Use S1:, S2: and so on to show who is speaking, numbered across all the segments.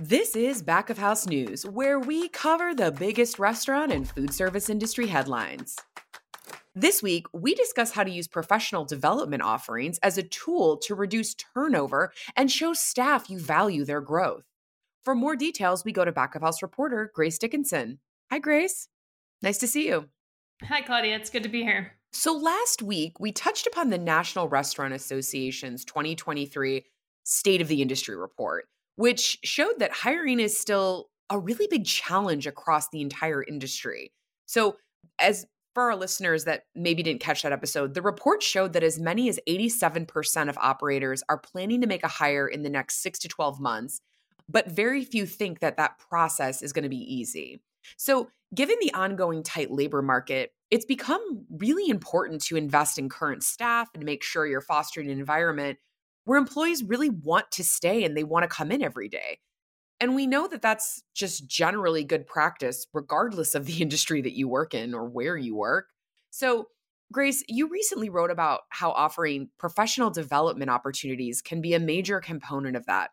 S1: This is Back of House News, where we cover the biggest restaurant and food service industry headlines. This week, we discuss how to use professional development offerings as a tool to reduce turnover and show staff you value their growth. For more details, we go to Back of House reporter Grace Dickinson. Hi, Grace. Nice to see you.
S2: Hi, Claudia. It's good to be here.
S1: So, last week, we touched upon the National Restaurant Association's 2023 State of the Industry report which showed that hiring is still a really big challenge across the entire industry. So, as for our listeners that maybe didn't catch that episode, the report showed that as many as 87% of operators are planning to make a hire in the next six to 12 months, but very few think that that process is going to be easy. So, given the ongoing tight labor market, it's become really important to invest in current staff and make sure you're fostering an environment where employees really want to stay and they want to come in every day. And we know that that's just generally good practice, regardless of the industry that you work in or where you work. So, Grace, you recently wrote about how offering professional development opportunities can be a major component of that.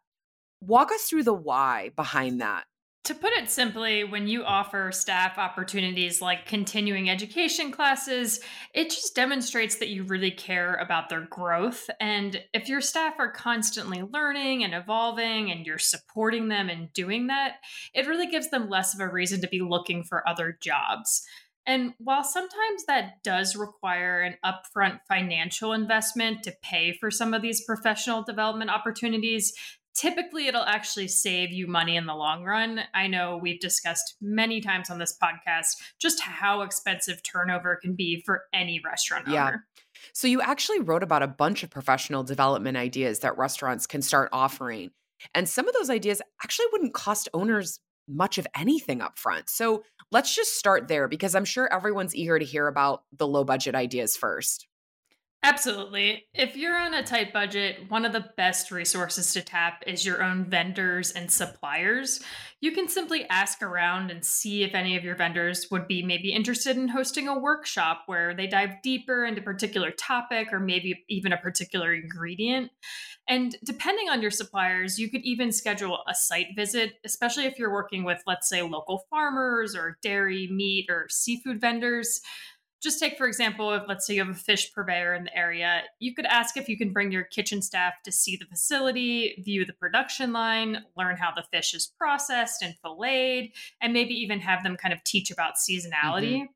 S1: Walk us through the why behind that.
S2: To put it simply, when you offer staff opportunities like continuing education classes, it just demonstrates that you really care about their growth. And if your staff are constantly learning and evolving and you're supporting them and doing that, it really gives them less of a reason to be looking for other jobs. And while sometimes that does require an upfront financial investment to pay for some of these professional development opportunities, typically it'll actually save you money in the long run. I know we've discussed many times on this podcast just how expensive turnover can be for any restaurant owner. Yeah.
S1: So you actually wrote about a bunch of professional development ideas that restaurants can start offering. And some of those ideas actually wouldn't cost owners much of anything up front. So let's just start there because I'm sure everyone's eager to hear about the low budget ideas first.
S2: Absolutely. If you're on a tight budget, one of the best resources to tap is your own vendors and suppliers. You can simply ask around and see if any of your vendors would be maybe interested in hosting a workshop where they dive deeper into a particular topic or maybe even a particular ingredient. And depending on your suppliers, you could even schedule a site visit, especially if you're working with, let's say, local farmers or dairy, meat, or seafood vendors just take for example if let's say you have a fish purveyor in the area you could ask if you can bring your kitchen staff to see the facility view the production line learn how the fish is processed and filleted and maybe even have them kind of teach about seasonality mm-hmm.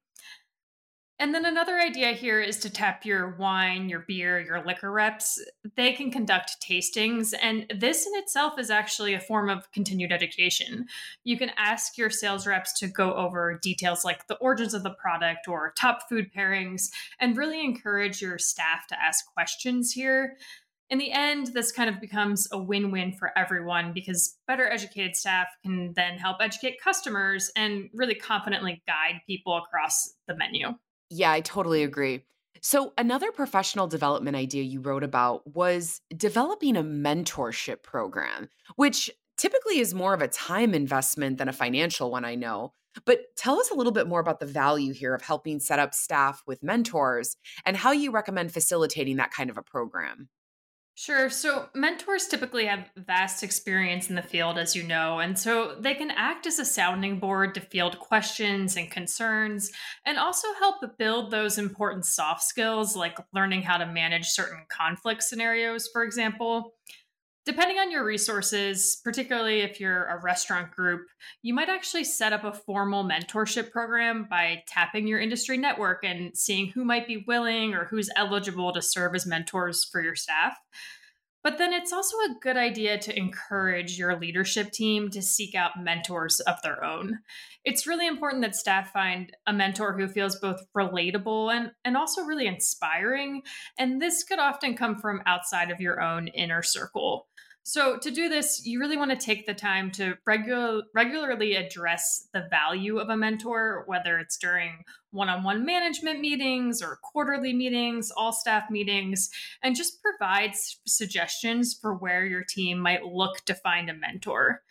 S2: And then another idea here is to tap your wine, your beer, your liquor reps. They can conduct tastings, and this in itself is actually a form of continued education. You can ask your sales reps to go over details like the origins of the product or top food pairings, and really encourage your staff to ask questions here. In the end, this kind of becomes a win win for everyone because better educated staff can then help educate customers and really confidently guide people across the menu.
S1: Yeah, I totally agree. So, another professional development idea you wrote about was developing a mentorship program, which typically is more of a time investment than a financial one, I know. But tell us a little bit more about the value here of helping set up staff with mentors and how you recommend facilitating that kind of a program.
S2: Sure. So mentors typically have vast experience in the field, as you know, and so they can act as a sounding board to field questions and concerns and also help build those important soft skills like learning how to manage certain conflict scenarios, for example. Depending on your resources, particularly if you're a restaurant group, you might actually set up a formal mentorship program by tapping your industry network and seeing who might be willing or who's eligible to serve as mentors for your staff. But then it's also a good idea to encourage your leadership team to seek out mentors of their own. It's really important that staff find a mentor who feels both relatable and, and also really inspiring. And this could often come from outside of your own inner circle. So, to do this, you really want to take the time to regular, regularly address the value of a mentor, whether it's during one on one management meetings or quarterly meetings, all staff meetings, and just provide suggestions for where your team might look to find a mentor.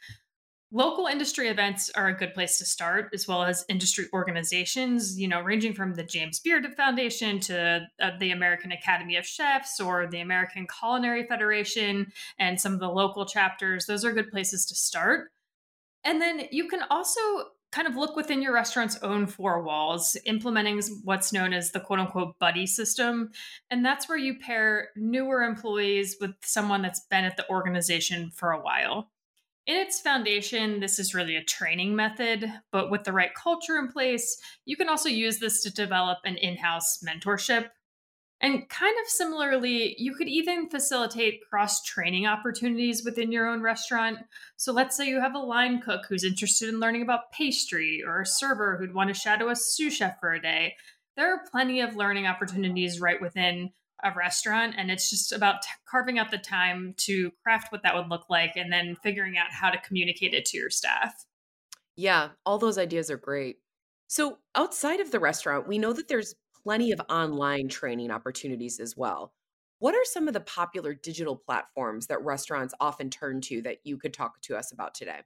S2: Local industry events are a good place to start, as well as industry organizations, you know, ranging from the James Beard Foundation to uh, the American Academy of Chefs or the American Culinary Federation and some of the local chapters. Those are good places to start. And then you can also kind of look within your restaurant's own four walls, implementing what's known as the quote unquote buddy system. And that's where you pair newer employees with someone that's been at the organization for a while. In its foundation, this is really a training method, but with the right culture in place, you can also use this to develop an in house mentorship. And kind of similarly, you could even facilitate cross training opportunities within your own restaurant. So let's say you have a line cook who's interested in learning about pastry, or a server who'd want to shadow a sous chef for a day. There are plenty of learning opportunities right within a restaurant and it's just about t- carving out the time to craft what that would look like and then figuring out how to communicate it to your staff.
S1: Yeah, all those ideas are great. So, outside of the restaurant, we know that there's plenty of online training opportunities as well. What are some of the popular digital platforms that restaurants often turn to that you could talk to us about today?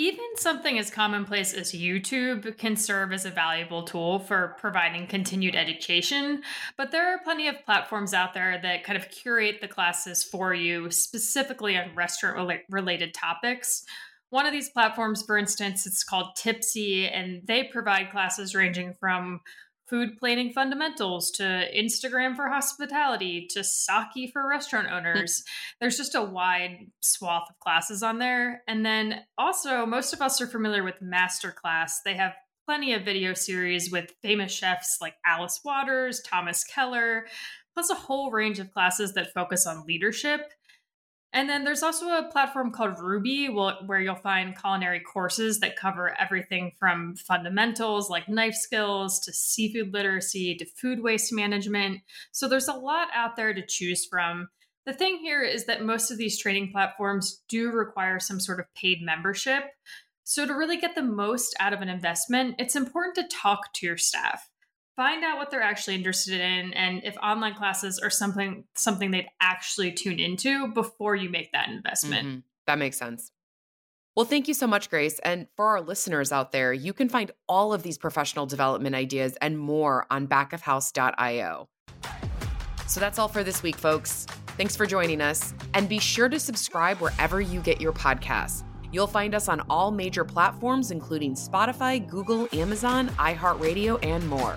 S2: Even something as commonplace as YouTube can serve as a valuable tool for providing continued education, but there are plenty of platforms out there that kind of curate the classes for you specifically on restaurant related topics. One of these platforms, for instance, it's called Typsy, and they provide classes ranging from food planning fundamentals to Instagram for hospitality to sake for restaurant owners. There's just a wide swath of classes on there. And then also, most of us are familiar with Masterclass. They have plenty of video series with famous chefs like Alice Waters, Thomas Keller, plus a whole range of classes that focus on leadership. And then there's also a platform called Rouxbe where you'll find culinary courses that cover everything from fundamentals like knife skills to seafood literacy to food waste management. So there's a lot out there to choose from. The thing here is that most of these training platforms do require some sort of paid membership. So, to really get the most out of an investment, it's important to talk to your staff find out what they're actually interested in and if online classes are something something they'd actually tune into before you make that investment. Mm-hmm.
S1: That makes sense. Well, thank you so much, Grace. And for our listeners out there, you can find all of these professional development ideas and more on backofhouse.io. So that's all for this week, folks. Thanks for joining us. And be sure to subscribe wherever you get your podcasts. You'll find us on all major platforms, including Spotify, Google, Amazon, iHeartRadio, and more.